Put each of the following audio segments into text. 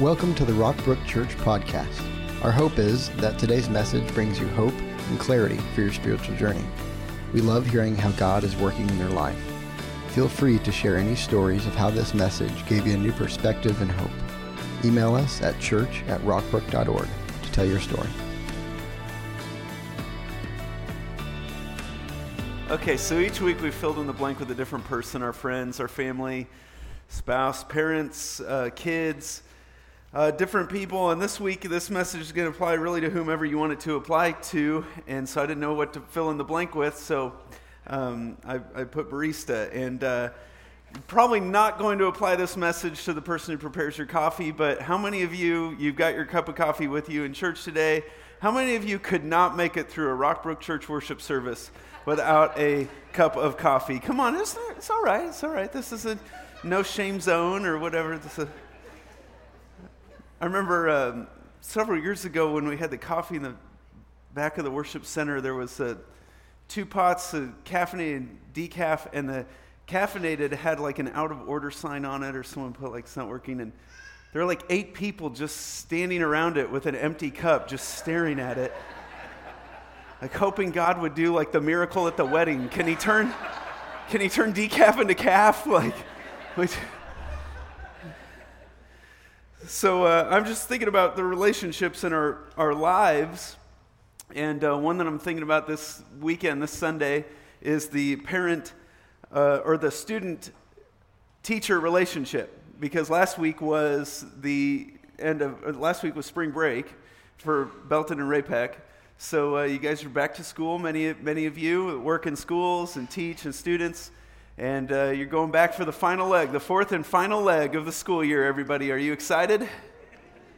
Welcome to the Rockbrook Church podcast. Our hope is that today's message brings you hope and clarity for your spiritual journey. We love hearing how God is working in your life. Feel free to share any stories of how this message gave you a new perspective and hope. Email us at church at rockbrook.org to tell your story. Okay, so each week we filled in the blank with a different person our friends, our family, spouse, parents, uh, kids, uh, different people. And this week, this message is going to apply really to whomever you want it to apply to. And so I didn't know what to fill in the blank with, so um, I, I, put barista. And uh, probably not going to apply this message to the person who prepares your coffee, but how many of you, you've got your cup of coffee with you in church today? How many of you could not make it through a Rockbrook Church worship service without a cup of coffee? Come on, it's, it's all right. It's all right. This is a no shame zone or whatever. This is, I remember um, several years ago when we had the coffee in the back of the worship center, there was uh, two pots of caffeinated decaf, and the caffeinated had like an out of order sign on it, or someone put like it's not working. And there were like eight people just standing around it with an empty cup, just staring at it. like hoping God would do like the miracle at the wedding. Can he turn, can he turn decaf into calf? Like, like so uh, I'm just thinking about the relationships in our, our lives. And uh, one that I'm thinking about this weekend, this Sunday, is the parent uh, or the student teacher relationship. Because last week was the end of, uh, last week was spring break for Belton and Ray-Pec. So uh, you guys are back to school, many, many of you work in schools and teach and students. And uh, you're going back for the final leg, the fourth and final leg of the school year, everybody. Are you excited?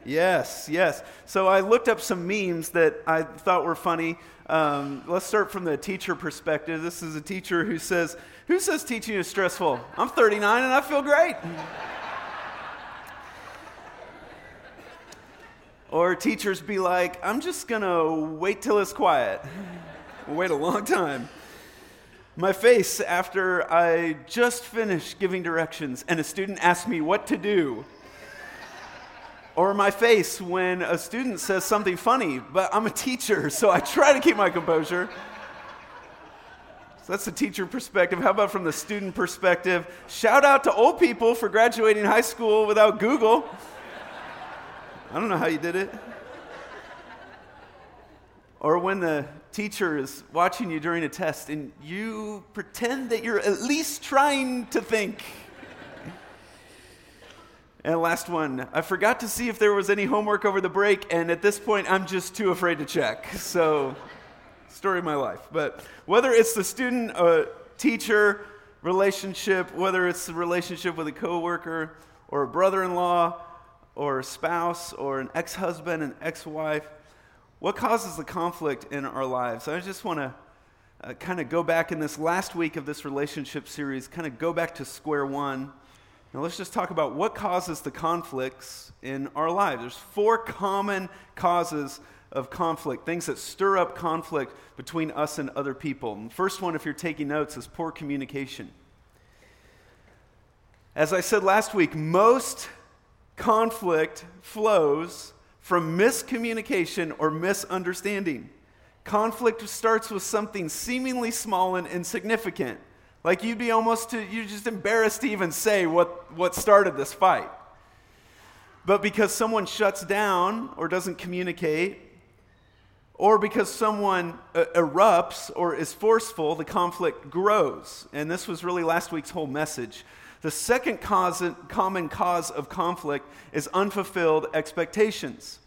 Yes, yes. So I looked up some memes that I thought were funny. Um, let's start from the teacher perspective. This is a teacher who says, Who says teaching is stressful? I'm 39 and I feel great. or teachers be like, I'm just going to wait till it's quiet. wait a long time my face after I just finished giving directions and a student asked me what to do. Or my face when a student says something funny, but I'm a teacher, so I try to keep my composure. So that's the teacher perspective. How about from the student perspective? Shout out to old people for graduating high school without Google. I don't know how you did it. Or when the teacher is watching you during a test and you pretend that you're at least trying to think. and last one, I forgot to see if there was any homework over the break, and at this point, I'm just too afraid to check. So, story of my life. But whether it's the student uh, teacher relationship, whether it's the relationship with a coworker or a brother in law or a spouse or an ex husband, an ex wife, what causes the conflict in our lives? I just want to uh, kind of go back in this last week of this relationship series, kind of go back to square one. Now, let's just talk about what causes the conflicts in our lives. There's four common causes of conflict, things that stir up conflict between us and other people. And the first one, if you're taking notes, is poor communication. As I said last week, most conflict flows from miscommunication or misunderstanding. Conflict starts with something seemingly small and insignificant. Like you'd be almost to, you're just embarrassed to even say what, what started this fight. But because someone shuts down or doesn't communicate, or because someone uh, erupts or is forceful, the conflict grows. And this was really last week's whole message. The second cause, common cause of conflict is unfulfilled expectations.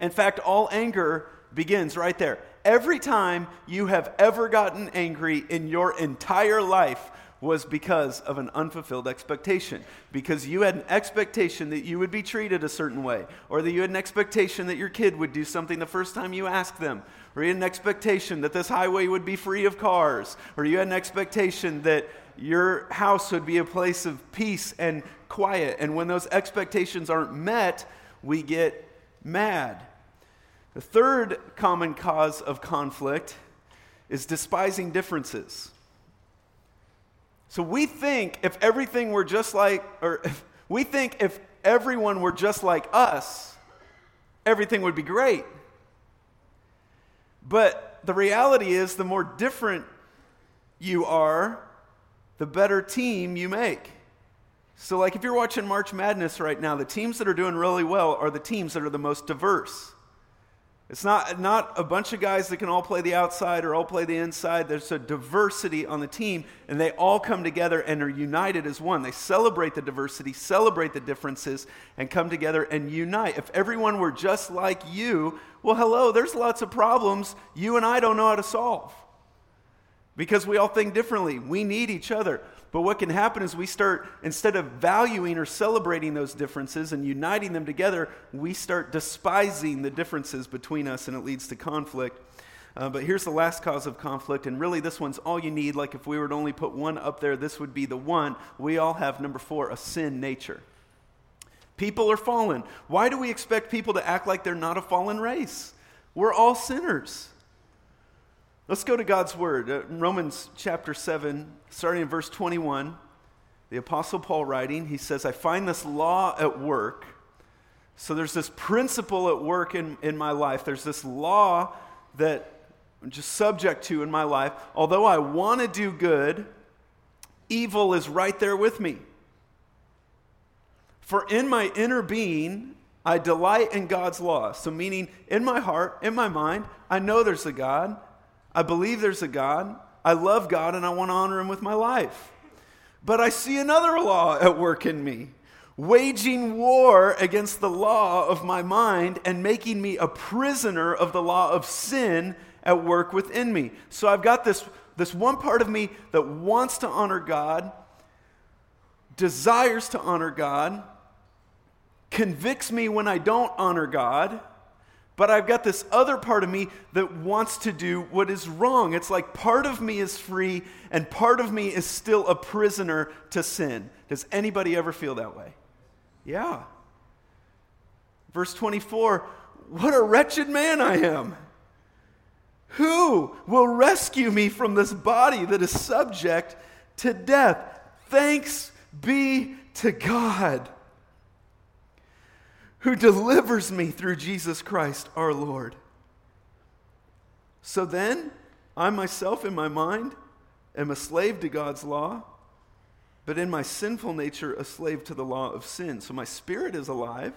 In fact, all anger begins right there. Every time you have ever gotten angry in your entire life was because of an unfulfilled expectation. Because you had an expectation that you would be treated a certain way, or that you had an expectation that your kid would do something the first time you asked them, or you had an expectation that this highway would be free of cars, or you had an expectation that your house would be a place of peace and quiet. And when those expectations aren't met, we get mad. The third common cause of conflict is despising differences. So we think if everything were just like, or if, We think if everyone were just like us, everything would be great. But the reality is, the more different you are, the better team you make. So, like if you're watching March Madness right now, the teams that are doing really well are the teams that are the most diverse. It's not, not a bunch of guys that can all play the outside or all play the inside. There's a diversity on the team, and they all come together and are united as one. They celebrate the diversity, celebrate the differences, and come together and unite. If everyone were just like you, well, hello, there's lots of problems you and I don't know how to solve because we all think differently. We need each other. But what can happen is we start, instead of valuing or celebrating those differences and uniting them together, we start despising the differences between us and it leads to conflict. Uh, but here's the last cause of conflict, and really this one's all you need. Like if we were to only put one up there, this would be the one. We all have, number four, a sin nature. People are fallen. Why do we expect people to act like they're not a fallen race? We're all sinners. Let's go to God's Word. Uh, Romans chapter 7, starting in verse 21. The Apostle Paul writing, he says, I find this law at work. So there's this principle at work in, in my life. There's this law that I'm just subject to in my life. Although I want to do good, evil is right there with me. For in my inner being, I delight in God's law. So, meaning in my heart, in my mind, I know there's a God. I believe there's a God. I love God and I want to honor him with my life. But I see another law at work in me, waging war against the law of my mind and making me a prisoner of the law of sin at work within me. So I've got this, this one part of me that wants to honor God, desires to honor God, convicts me when I don't honor God but I've got this other part of me that wants to do what is wrong. It's like part of me is free and part of me is still a prisoner to sin. Does anybody ever feel that way? Yeah. Verse 24 What a wretched man I am! Who will rescue me from this body that is subject to death? Thanks be to God who delivers me through Jesus Christ our Lord. So then, I myself in my mind am a slave to God's law, but in my sinful nature, a slave to the law of sin. So my spirit is alive,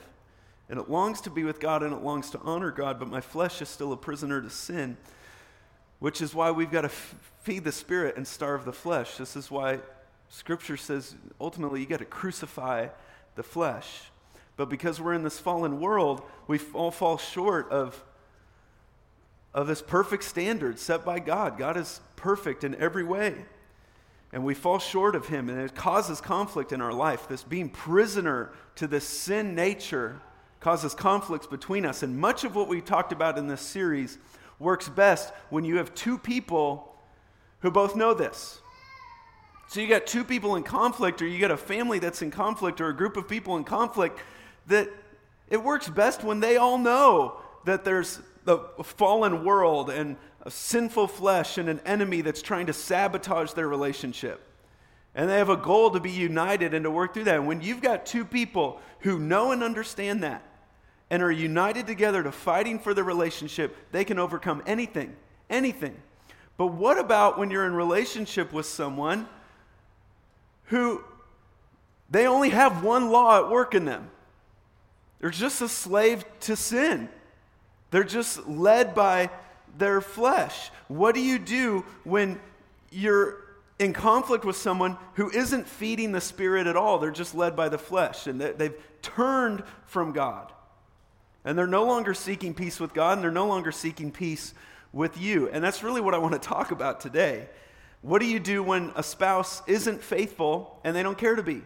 and it longs to be with God and it longs to honor God, but my flesh is still a prisoner to sin, which is why we've got to f- feed the spirit and starve the flesh. This is why Scripture says ultimately you got to crucify the flesh. But because we're in this fallen world, we all fall short of, of this perfect standard set by God. God is perfect in every way. And we fall short of Him, and it causes conflict in our life. This being prisoner to this sin nature causes conflicts between us. And much of what we talked about in this series works best when you have two people who both know this. So you got two people in conflict, or you got a family that's in conflict, or a group of people in conflict that it works best when they all know that there's the fallen world and a sinful flesh and an enemy that's trying to sabotage their relationship. And they have a goal to be united and to work through that. And when you've got two people who know and understand that and are united together to fighting for the relationship, they can overcome anything. Anything. But what about when you're in relationship with someone who they only have one law at work in them? They're just a slave to sin. They're just led by their flesh. What do you do when you're in conflict with someone who isn't feeding the spirit at all? They're just led by the flesh and they've turned from God. And they're no longer seeking peace with God and they're no longer seeking peace with you. And that's really what I want to talk about today. What do you do when a spouse isn't faithful and they don't care to be?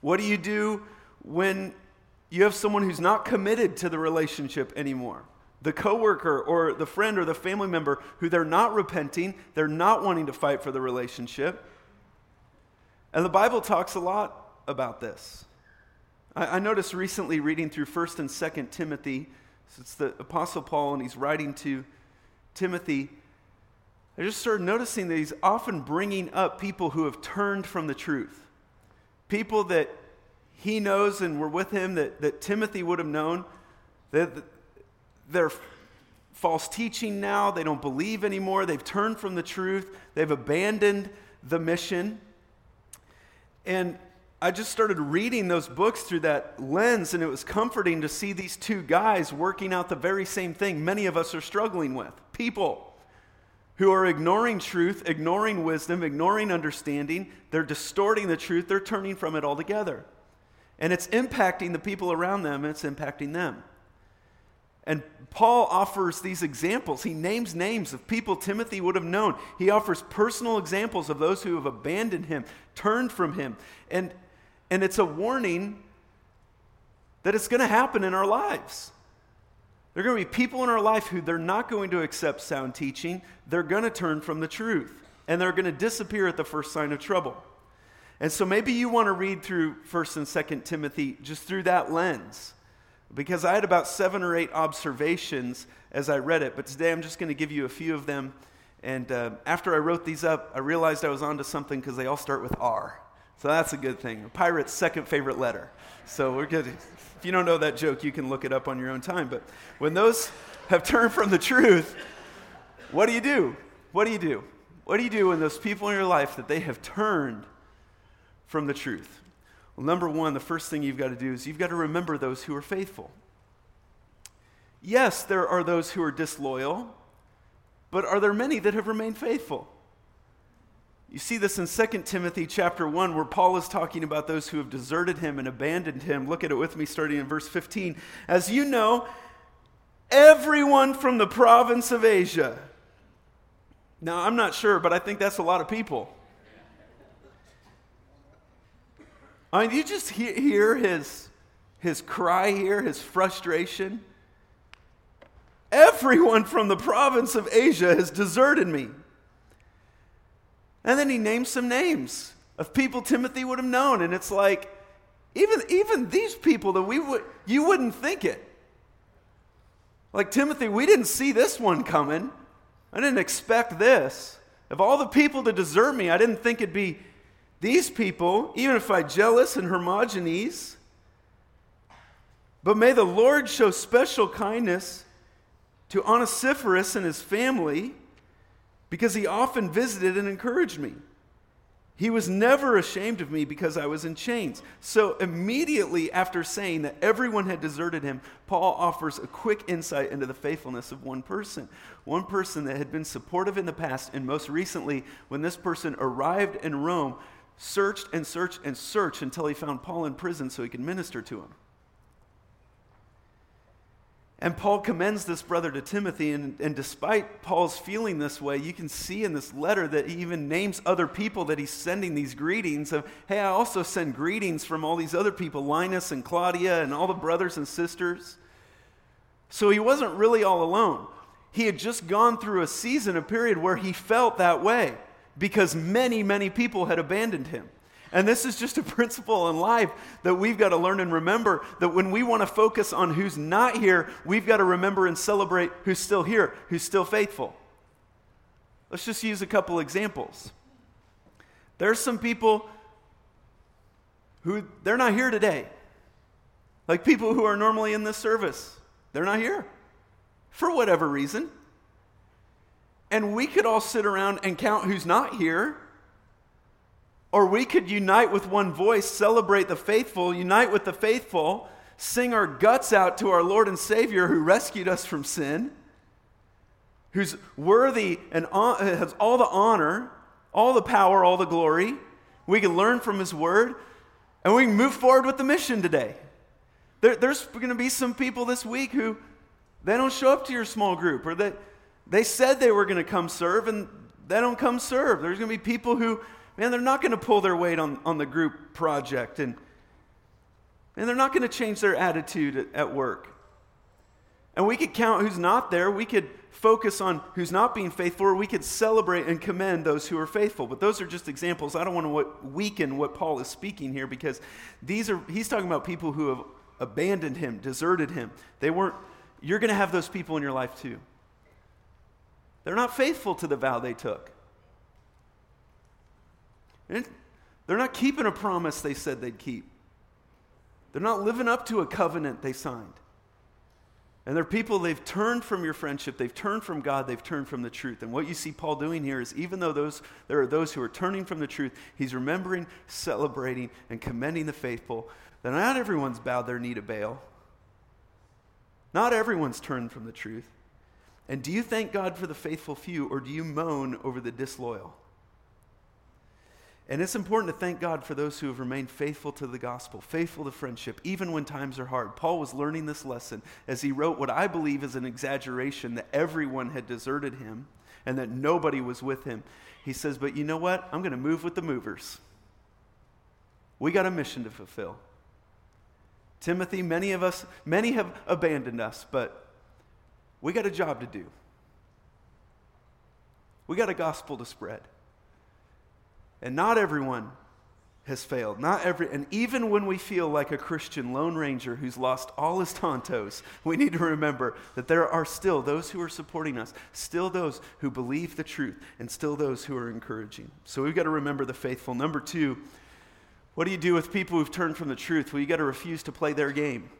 What do you do when you have someone who's not committed to the relationship anymore. The coworker or the friend or the family member who they're not repenting, they're not wanting to fight for the relationship. And the Bible talks a lot about this. I, I noticed recently reading through 1st and 2nd Timothy, it's the Apostle Paul, and he's writing to Timothy. I just started noticing that he's often bringing up people who have turned from the truth. People that he knows and we're with him that, that Timothy would have known that they're false teaching now. They don't believe anymore. They've turned from the truth. They've abandoned the mission. And I just started reading those books through that lens, and it was comforting to see these two guys working out the very same thing many of us are struggling with people who are ignoring truth, ignoring wisdom, ignoring understanding. They're distorting the truth, they're turning from it altogether. And it's impacting the people around them, and it's impacting them. And Paul offers these examples. He names names of people Timothy would have known. He offers personal examples of those who have abandoned him, turned from him. And, and it's a warning that it's going to happen in our lives. There are going to be people in our life who they're not going to accept sound teaching. They're going to turn from the truth. And they're going to disappear at the first sign of trouble. And so maybe you want to read through 1st and 2nd Timothy just through that lens because I had about seven or eight observations as I read it, but today I'm just going to give you a few of them. And uh, after I wrote these up, I realized I was onto something because they all start with R. So that's a good thing. A pirate's second favorite letter. So we're good. If you don't know that joke, you can look it up on your own time. But when those have turned from the truth, what do you do? What do you do? What do you do when those people in your life that they have turned from the truth? Well, number one, the first thing you've got to do is you've got to remember those who are faithful. Yes, there are those who are disloyal, but are there many that have remained faithful? You see this in 2 Timothy chapter 1 where Paul is talking about those who have deserted him and abandoned him. Look at it with me starting in verse 15. As you know, everyone from the province of Asia. Now, I'm not sure, but I think that's a lot of people. I mean, you just hear his, his cry here, his frustration. Everyone from the province of Asia has deserted me. And then he names some names of people Timothy would have known. And it's like, even, even these people that we would, you wouldn't think it. Like Timothy, we didn't see this one coming. I didn't expect this. Of all the people to desert me, I didn't think it'd be these people, even if Phygellus and Hermogenes, but may the Lord show special kindness to Onesiphorus and his family because he often visited and encouraged me. He was never ashamed of me because I was in chains. So, immediately after saying that everyone had deserted him, Paul offers a quick insight into the faithfulness of one person. One person that had been supportive in the past, and most recently, when this person arrived in Rome, searched and searched and searched until he found Paul in prison so he could minister to him. And Paul commends this brother to Timothy, and, and despite Paul's feeling this way, you can see in this letter that he even names other people that he's sending these greetings of, hey, I also send greetings from all these other people, Linus and Claudia and all the brothers and sisters. So he wasn't really all alone. He had just gone through a season, a period where he felt that way because many, many people had abandoned him. And this is just a principle in life that we've got to learn and remember that when we want to focus on who's not here, we've got to remember and celebrate who's still here, who's still faithful. Let's just use a couple examples. There's some people who they're not here today. Like people who are normally in this service, they're not here for whatever reason. And we could all sit around and count who's not here. Or we could unite with one voice, celebrate the faithful, unite with the faithful, sing our guts out to our Lord and Savior who rescued us from sin, who's worthy and has all the honor, all the power, all the glory. We can learn from His Word, and we can move forward with the mission today. There, there's going to be some people this week who they don't show up to your small group, or that they said they were going to come serve, and they don't come serve. There's going to be people who, man, they're not going to pull their weight on, on the group project, and, and they're not going to change their attitude at, at work. And we could count who's not there. We could focus on who's not being faithful, or we could celebrate and commend those who are faithful. But those are just examples. I don't want to weaken what Paul is speaking here because these are he's talking about people who have abandoned him, deserted him. They weren't you're going to have those people in your life too. They're not faithful to the vow they took. they're not keeping a promise they said they'd keep. They're not living up to a covenant they signed. And they're people, they've turned from your friendship, they've turned from God, they've turned from the truth. And what you see Paul doing here is even though those, there are those who are turning from the truth, he's remembering, celebrating, and commending the faithful. That not everyone's bowed their knee to Baal. Not everyone's turned from the truth. And do you thank God for the faithful few, or do you moan over the disloyal? And it's important to thank God for those who have remained faithful to the gospel, faithful to friendship, even when times are hard. Paul was learning this lesson as he wrote what I believe is an exaggeration that everyone had deserted him and that nobody was with him. He says, But you know what? I'm going to move with the movers. We got a mission to fulfill. Timothy, many of us, many have abandoned us, but we got a job to do. We got a gospel to spread. And not everyone has failed. Not every and even when we feel like a Christian lone ranger who's lost all his tontos, we need to remember that there are still those who are supporting us, still those who believe the truth, and still those who are encouraging. So we've got to remember the faithful. Number 2, what do you do with people who've turned from the truth? Well, you got to refuse to play their game.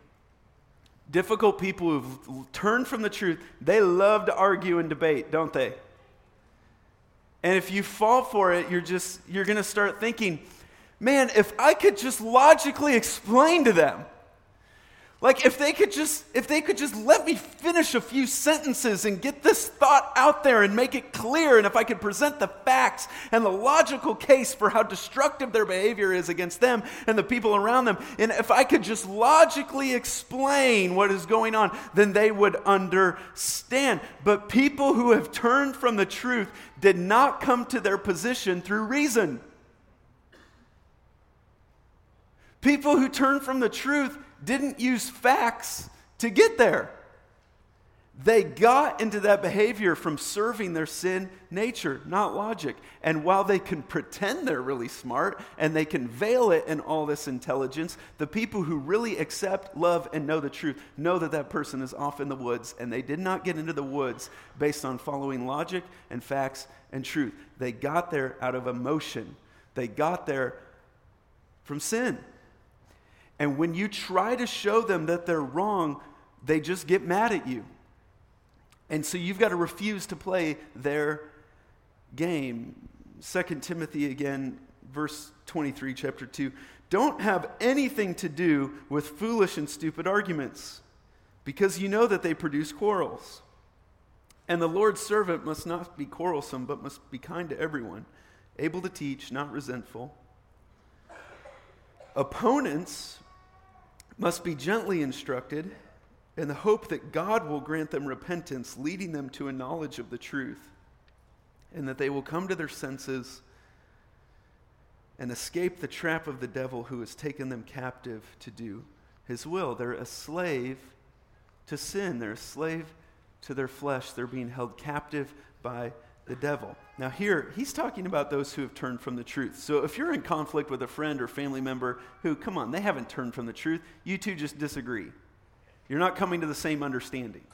Difficult people who've turned from the truth, they love to argue and debate, don't they? And if you fall for it, you're just you're going to start thinking, "Man, if I could just logically explain to them like if they could just if they could just let me finish a few sentences and get this thought out there and make it clear and if I could present the facts and the logical case for how destructive their behavior is against them and the people around them and if I could just logically explain what is going on then they would understand. But people who have turned from the truth did not come to their position through reason. People who turn from the truth didn't use facts to get there. They got into that behavior from serving their sin nature, not logic. And while they can pretend they're really smart and they can veil it in all this intelligence, the people who really accept, love, and know the truth know that that person is off in the woods. And they did not get into the woods based on following logic and facts and truth. They got there out of emotion, they got there from sin. And when you try to show them that they're wrong, they just get mad at you. And so you've got to refuse to play their game. 2 Timothy again, verse 23, chapter 2. Don't have anything to do with foolish and stupid arguments, because you know that they produce quarrels. And the Lord's servant must not be quarrelsome, but must be kind to everyone, able to teach, not resentful. Opponents must be gently instructed in the hope that God will grant them repentance, leading them to a knowledge of the truth, and that they will come to their senses and escape the trap of the devil who has taken them captive to do his will. They're a slave to sin, they're a slave to their flesh, they're being held captive by the devil. Now, here, he's talking about those who have turned from the truth. So, if you're in conflict with a friend or family member who, come on, they haven't turned from the truth, you two just disagree. You're not coming to the same understanding.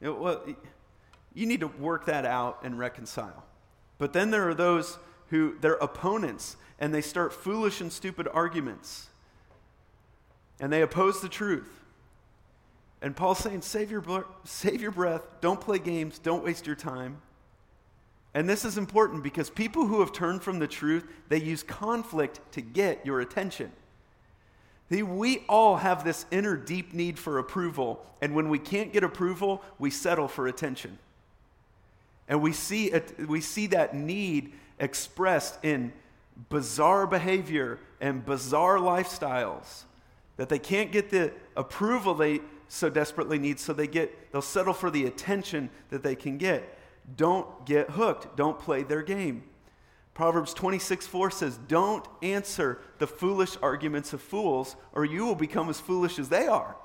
You, well, you need to work that out and reconcile. But then there are those who, they're opponents, and they start foolish and stupid arguments, and they oppose the truth. And Paul's saying, save your, save your breath, don't play games, don't waste your time. And this is important because people who have turned from the truth, they use conflict to get your attention. We all have this inner deep need for approval, and when we can't get approval, we settle for attention. And we see, we see that need expressed in bizarre behavior and bizarre lifestyles that they can't get the approval they so desperately need, so they get, they'll settle for the attention that they can get. Don't get hooked. Don't play their game. Proverbs 26 4 says, Don't answer the foolish arguments of fools, or you will become as foolish as they are.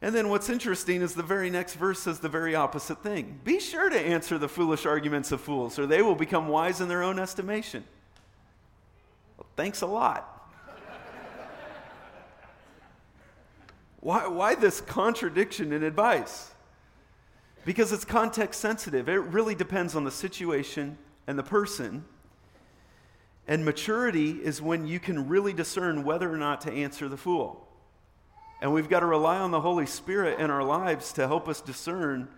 And then what's interesting is the very next verse says the very opposite thing. Be sure to answer the foolish arguments of fools, or they will become wise in their own estimation. Well, thanks a lot. why, why this contradiction in advice? Because it's context sensitive. It really depends on the situation and the person. And maturity is when you can really discern whether or not to answer the fool. And we've got to rely on the Holy Spirit in our lives to help us discern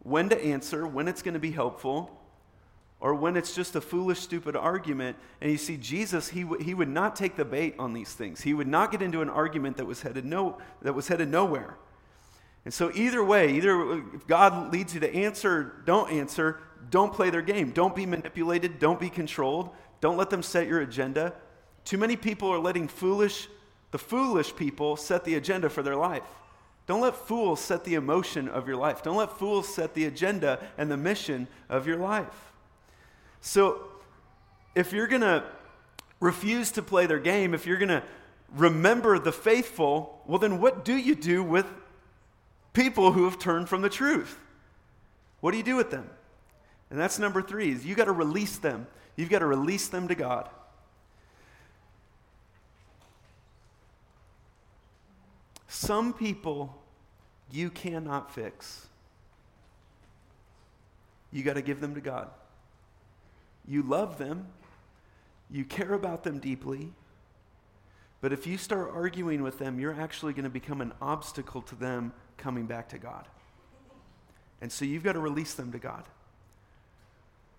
when to answer, when it's going to be helpful, or when it's just a foolish, stupid argument. And you see, Jesus, he, w- he would not take the bait on these things. He would not get into an argument that was headed, no, that was headed nowhere. And so, either way, either if God leads you to answer, don't answer, don't play their game. Don't be manipulated, don't be controlled, don't let them set your agenda. Too many people are letting foolish, the foolish people set the agenda for their life. Don't let fools set the emotion of your life. Don't let fools set the agenda and the mission of your life. So, if you're going to refuse to play their game, if you're going to remember the faithful, well, then what do you do with people who have turned from the truth? What do you do with them? And that's number three, is you got to release them. You've got to release them to God. Some people you cannot fix. You got to give them to God. You love them, you care about them deeply, but if you start arguing with them, you're actually going to become an obstacle to them coming back to God. And so you've got to release them to God.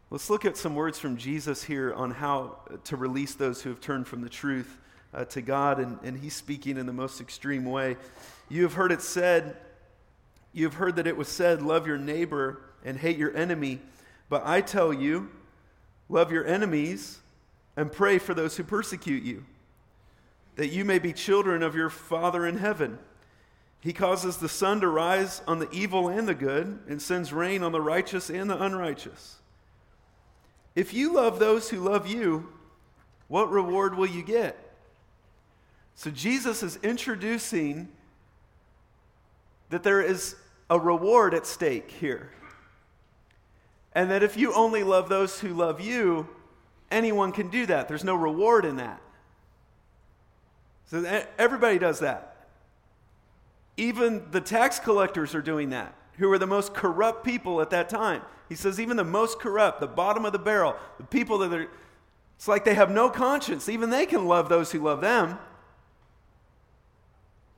Let's look at some words from Jesus here on how to release those who have turned from the truth uh, to God, and, and he's speaking in the most extreme way. You have heard it said, you have heard that it was said, Love your neighbor and hate your enemy. But I tell you, love your enemies and pray for those who persecute you, that you may be children of your Father in heaven. He causes the sun to rise on the evil and the good, and sends rain on the righteous and the unrighteous. If you love those who love you, what reward will you get? So Jesus is introducing that there is a reward at stake here. And that if you only love those who love you, anyone can do that. There's no reward in that. So everybody does that. Even the tax collectors are doing that who were the most corrupt people at that time. He says, even the most corrupt, the bottom of the barrel, the people that are, it's like they have no conscience. Even they can love those who love them.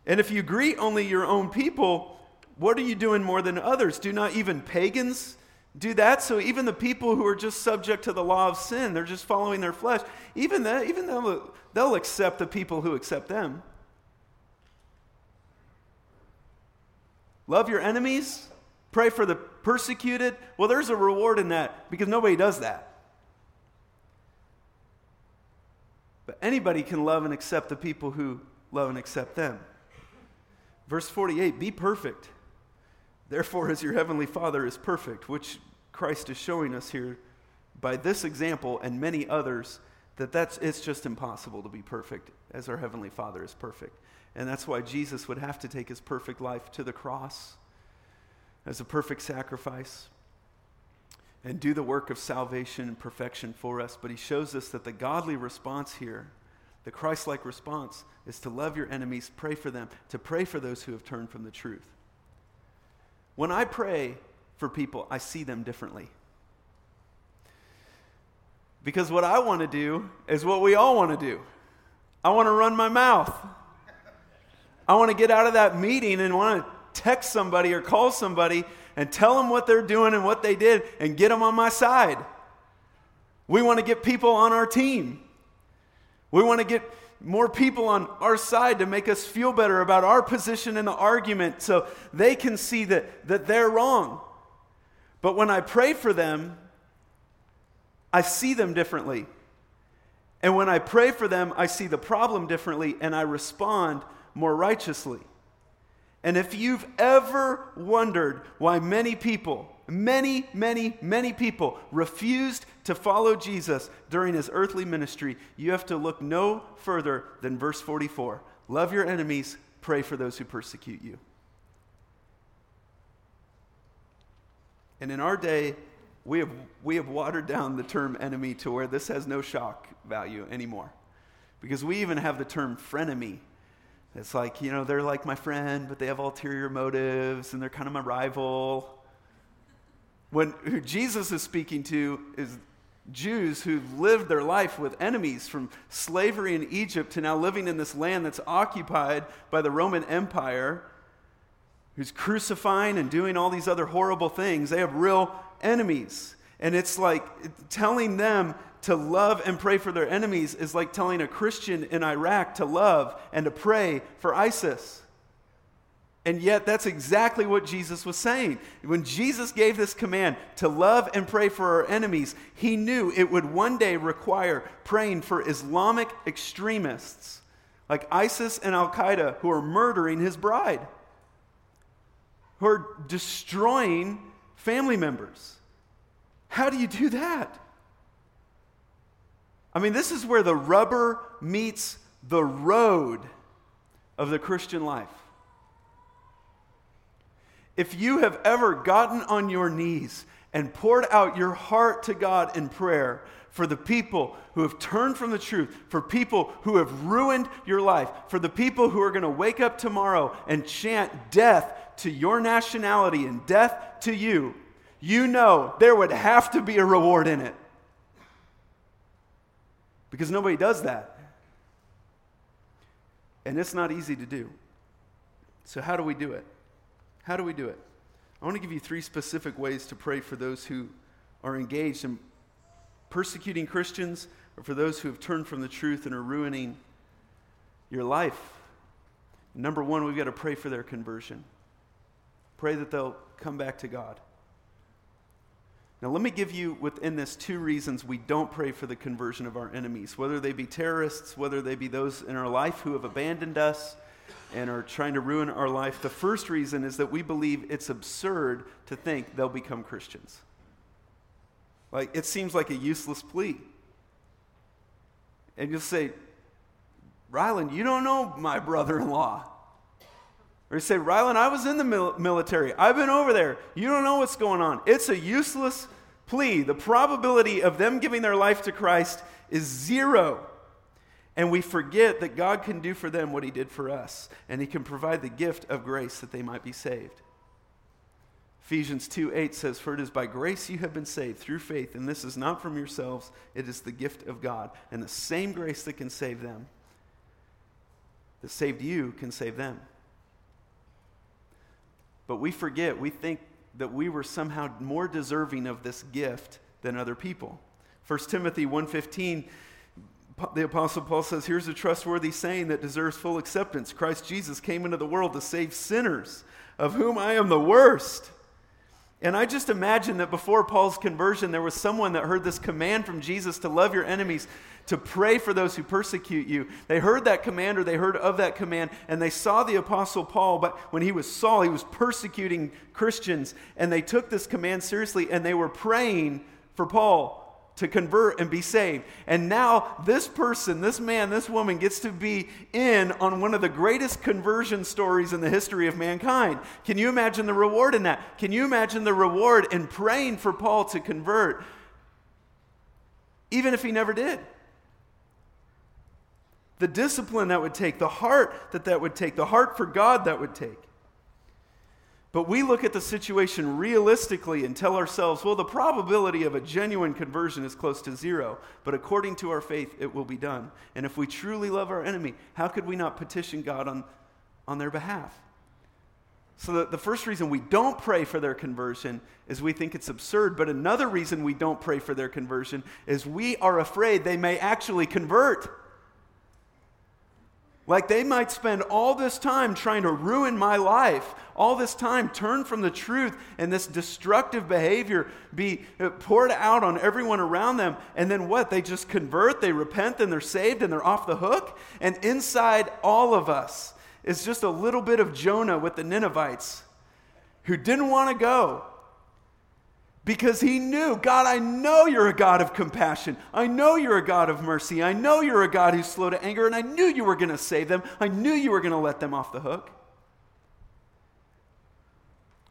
And if you greet only your own people, what are you doing more than others? Do not even pagans do that? So even the people who are just subject to the law of sin, they're just following their flesh, even that, even they'll, they'll accept the people who accept them. Love your enemies, pray for the persecuted. Well, there's a reward in that because nobody does that. But anybody can love and accept the people who love and accept them. Verse 48 Be perfect. Therefore, as your heavenly Father is perfect, which Christ is showing us here by this example and many others, that that's, it's just impossible to be perfect as our heavenly Father is perfect. And that's why Jesus would have to take his perfect life to the cross as a perfect sacrifice and do the work of salvation and perfection for us. But he shows us that the godly response here, the Christ like response, is to love your enemies, pray for them, to pray for those who have turned from the truth. When I pray for people, I see them differently. Because what I want to do is what we all want to do. I want to run my mouth. I want to get out of that meeting and want to text somebody or call somebody and tell them what they're doing and what they did and get them on my side. We want to get people on our team. We want to get more people on our side to make us feel better about our position in the argument so they can see that, that they're wrong. But when I pray for them, I see them differently. And when I pray for them, I see the problem differently and I respond more righteously. And if you've ever wondered why many people, many, many, many people refused to follow Jesus during his earthly ministry, you have to look no further than verse 44. Love your enemies, pray for those who persecute you. And in our day, we have, we have watered down the term enemy to where this has no shock value anymore. Because we even have the term frenemy it's like, you know, they're like my friend, but they have ulterior motives and they're kind of my rival. When who Jesus is speaking to is Jews who lived their life with enemies from slavery in Egypt to now living in this land that's occupied by the Roman Empire, who's crucifying and doing all these other horrible things. They have real enemies. And it's like telling them to love and pray for their enemies is like telling a Christian in Iraq to love and to pray for ISIS. And yet, that's exactly what Jesus was saying. When Jesus gave this command to love and pray for our enemies, he knew it would one day require praying for Islamic extremists like ISIS and Al Qaeda who are murdering his bride, who are destroying family members. How do you do that? I mean, this is where the rubber meets the road of the Christian life. If you have ever gotten on your knees and poured out your heart to God in prayer for the people who have turned from the truth, for people who have ruined your life, for the people who are going to wake up tomorrow and chant death to your nationality and death to you, you know there would have to be a reward in it. Because nobody does that. And it's not easy to do. So, how do we do it? How do we do it? I want to give you three specific ways to pray for those who are engaged in persecuting Christians or for those who have turned from the truth and are ruining your life. Number one, we've got to pray for their conversion. Pray that they'll come back to God. Now, let me give you within this two reasons we don't pray for the conversion of our enemies, whether they be terrorists, whether they be those in our life who have abandoned us and are trying to ruin our life. The first reason is that we believe it's absurd to think they'll become Christians. Like, it seems like a useless plea. And you'll say, Ryland, you don't know my brother in law. Or you say, Ryland, I was in the mil- military. I've been over there. You don't know what's going on. It's a useless plea. The probability of them giving their life to Christ is zero. And we forget that God can do for them what He did for us, and He can provide the gift of grace that they might be saved. Ephesians 2 8 says, For it is by grace you have been saved through faith, and this is not from yourselves, it is the gift of God. And the same grace that can save them, that saved you, can save them. But we forget, we think that we were somehow more deserving of this gift than other people. 1 Timothy 1:15 the apostle Paul says, here's a trustworthy saying that deserves full acceptance. Christ Jesus came into the world to save sinners, of whom I am the worst. And I just imagine that before Paul's conversion, there was someone that heard this command from Jesus to love your enemies, to pray for those who persecute you. They heard that command or they heard of that command, and they saw the Apostle Paul, but when he was Saul, he was persecuting Christians, and they took this command seriously and they were praying for Paul to convert and be saved. And now, this person, this man, this woman gets to be in on one of the greatest conversion stories in the history of mankind. Can you imagine the reward in that? Can you imagine the reward in praying for Paul to convert, even if he never did? The discipline that would take, the heart that that would take, the heart for God that would take. But we look at the situation realistically and tell ourselves, well, the probability of a genuine conversion is close to zero, but according to our faith, it will be done. And if we truly love our enemy, how could we not petition God on, on their behalf? So, the, the first reason we don't pray for their conversion is we think it's absurd. But another reason we don't pray for their conversion is we are afraid they may actually convert. Like they might spend all this time trying to ruin my life, all this time turn from the truth, and this destructive behavior be uh, poured out on everyone around them. And then what? They just convert, they repent, and they're saved, and they're off the hook. And inside all of us is just a little bit of Jonah with the Ninevites who didn't want to go because he knew, God, I know you're a God of compassion. I know you're a God of mercy. I know you're a God who's slow to anger, and I knew you were going to save them. I knew you were going to let them off the hook.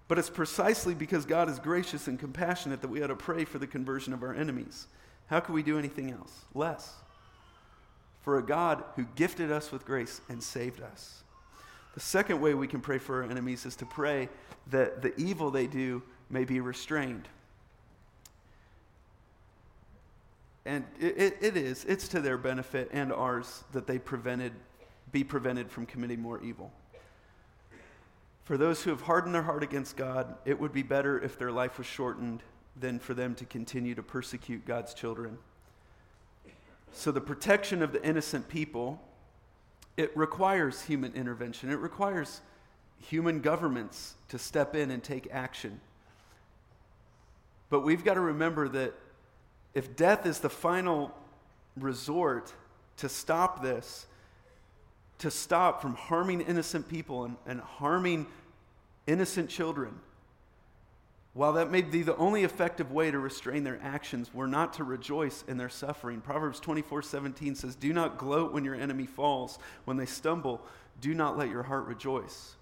But it's precisely because God is gracious and compassionate that we ought to pray for the conversion of our enemies. How could we do anything else? Less. For a God who gifted us with grace and saved us. The second way we can pray for our enemies is to pray that the evil they do may be restrained. and it, it, it is, it's to their benefit and ours that they prevented, be prevented from committing more evil. For those who have hardened their heart against God, it would be better if their life was shortened than for them to continue to persecute God's children. So, the protection of the innocent people, it requires human intervention. It requires human governments to step in and take action. But we've got to remember that if death is the final resort to stop this, to stop from harming innocent people and, and harming innocent children, while that may be the only effective way to restrain their actions, we're not to rejoice in their suffering. Proverbs 24 17 says, Do not gloat when your enemy falls. When they stumble, do not let your heart rejoice.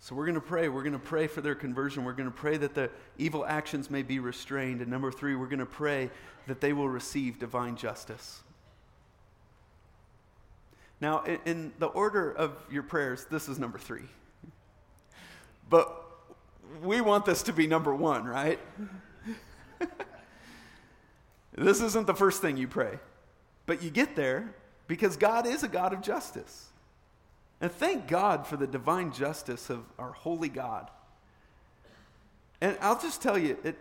So we're going to pray. We're going to pray for their conversion. We're going to pray that the evil actions may be restrained. And number three, we're going to pray that they will receive divine justice. Now, in, in the order of your prayers, this is number three. But we want this to be number one, right? this isn't the first thing you pray. But you get there because God is a God of justice. And thank God for the divine justice of our holy God. And I'll just tell you, it,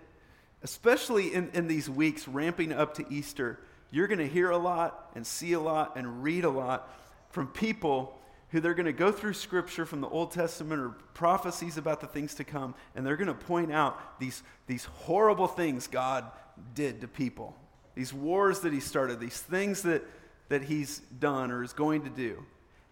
especially in, in these weeks ramping up to Easter, you're going to hear a lot and see a lot and read a lot from people who they're going to go through scripture from the Old Testament or prophecies about the things to come, and they're going to point out these, these horrible things God did to people, these wars that He started, these things that, that He's done or is going to do.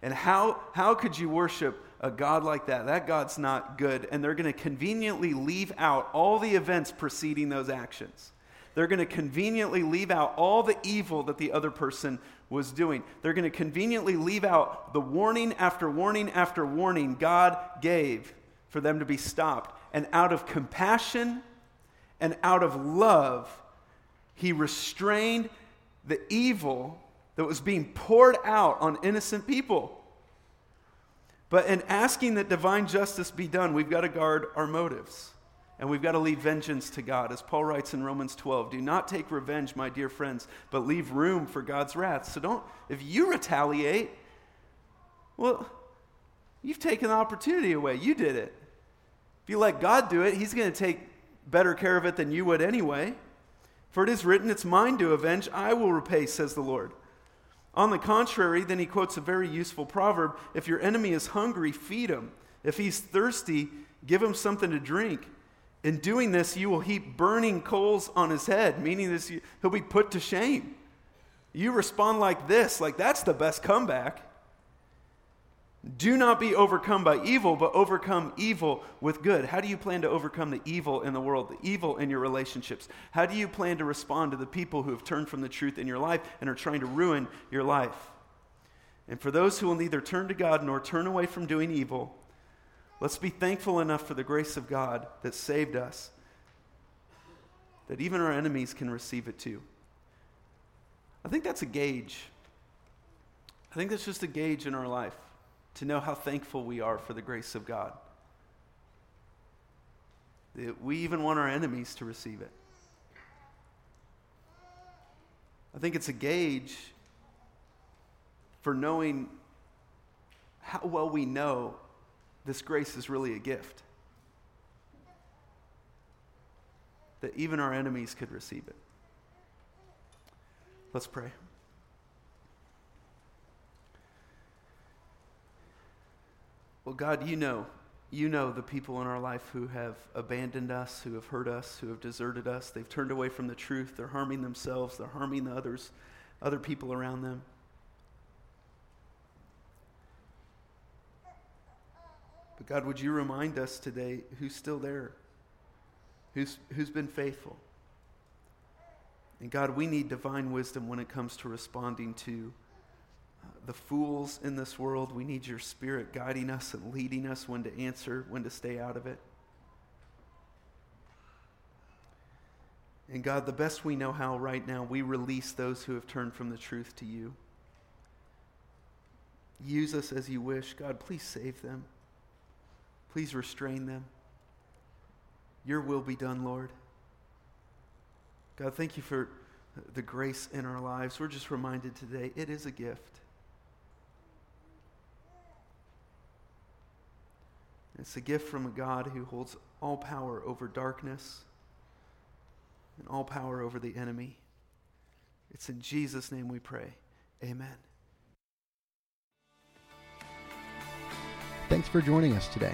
And how, how could you worship a God like that? That God's not good. And they're going to conveniently leave out all the events preceding those actions. They're going to conveniently leave out all the evil that the other person was doing. They're going to conveniently leave out the warning after warning after warning God gave for them to be stopped. And out of compassion and out of love, He restrained the evil that was being poured out on innocent people. But in asking that divine justice be done, we've got to guard our motives. And we've got to leave vengeance to God. As Paul writes in Romans 12, do not take revenge, my dear friends, but leave room for God's wrath. So don't, if you retaliate, well, you've taken the opportunity away. You did it. If you let God do it, He's going to take better care of it than you would anyway. For it is written, It's mine to avenge, I will repay, says the Lord. On the contrary, then he quotes a very useful proverb if your enemy is hungry, feed him. If he's thirsty, give him something to drink. In doing this, you will heap burning coals on his head, meaning this, he'll be put to shame. You respond like this, like that's the best comeback. Do not be overcome by evil, but overcome evil with good. How do you plan to overcome the evil in the world, the evil in your relationships? How do you plan to respond to the people who have turned from the truth in your life and are trying to ruin your life? And for those who will neither turn to God nor turn away from doing evil, let's be thankful enough for the grace of God that saved us, that even our enemies can receive it too. I think that's a gauge. I think that's just a gauge in our life to know how thankful we are for the grace of God. That we even want our enemies to receive it. I think it's a gauge for knowing how well we know this grace is really a gift. That even our enemies could receive it. Let's pray. Well, God, you know. You know the people in our life who have abandoned us, who have hurt us, who have deserted us. They've turned away from the truth. They're harming themselves. They're harming the others, other people around them. But God, would you remind us today who's still there? Who's, who's been faithful? And God, we need divine wisdom when it comes to responding to uh, the fools in this world. We need your spirit guiding us and leading us when to answer, when to stay out of it. And God, the best we know how right now, we release those who have turned from the truth to you. Use us as you wish. God, please save them. Please restrain them. Your will be done, Lord. God, thank you for the grace in our lives. We're just reminded today it is a gift. It's a gift from a God who holds all power over darkness and all power over the enemy. It's in Jesus' name we pray. Amen. Thanks for joining us today.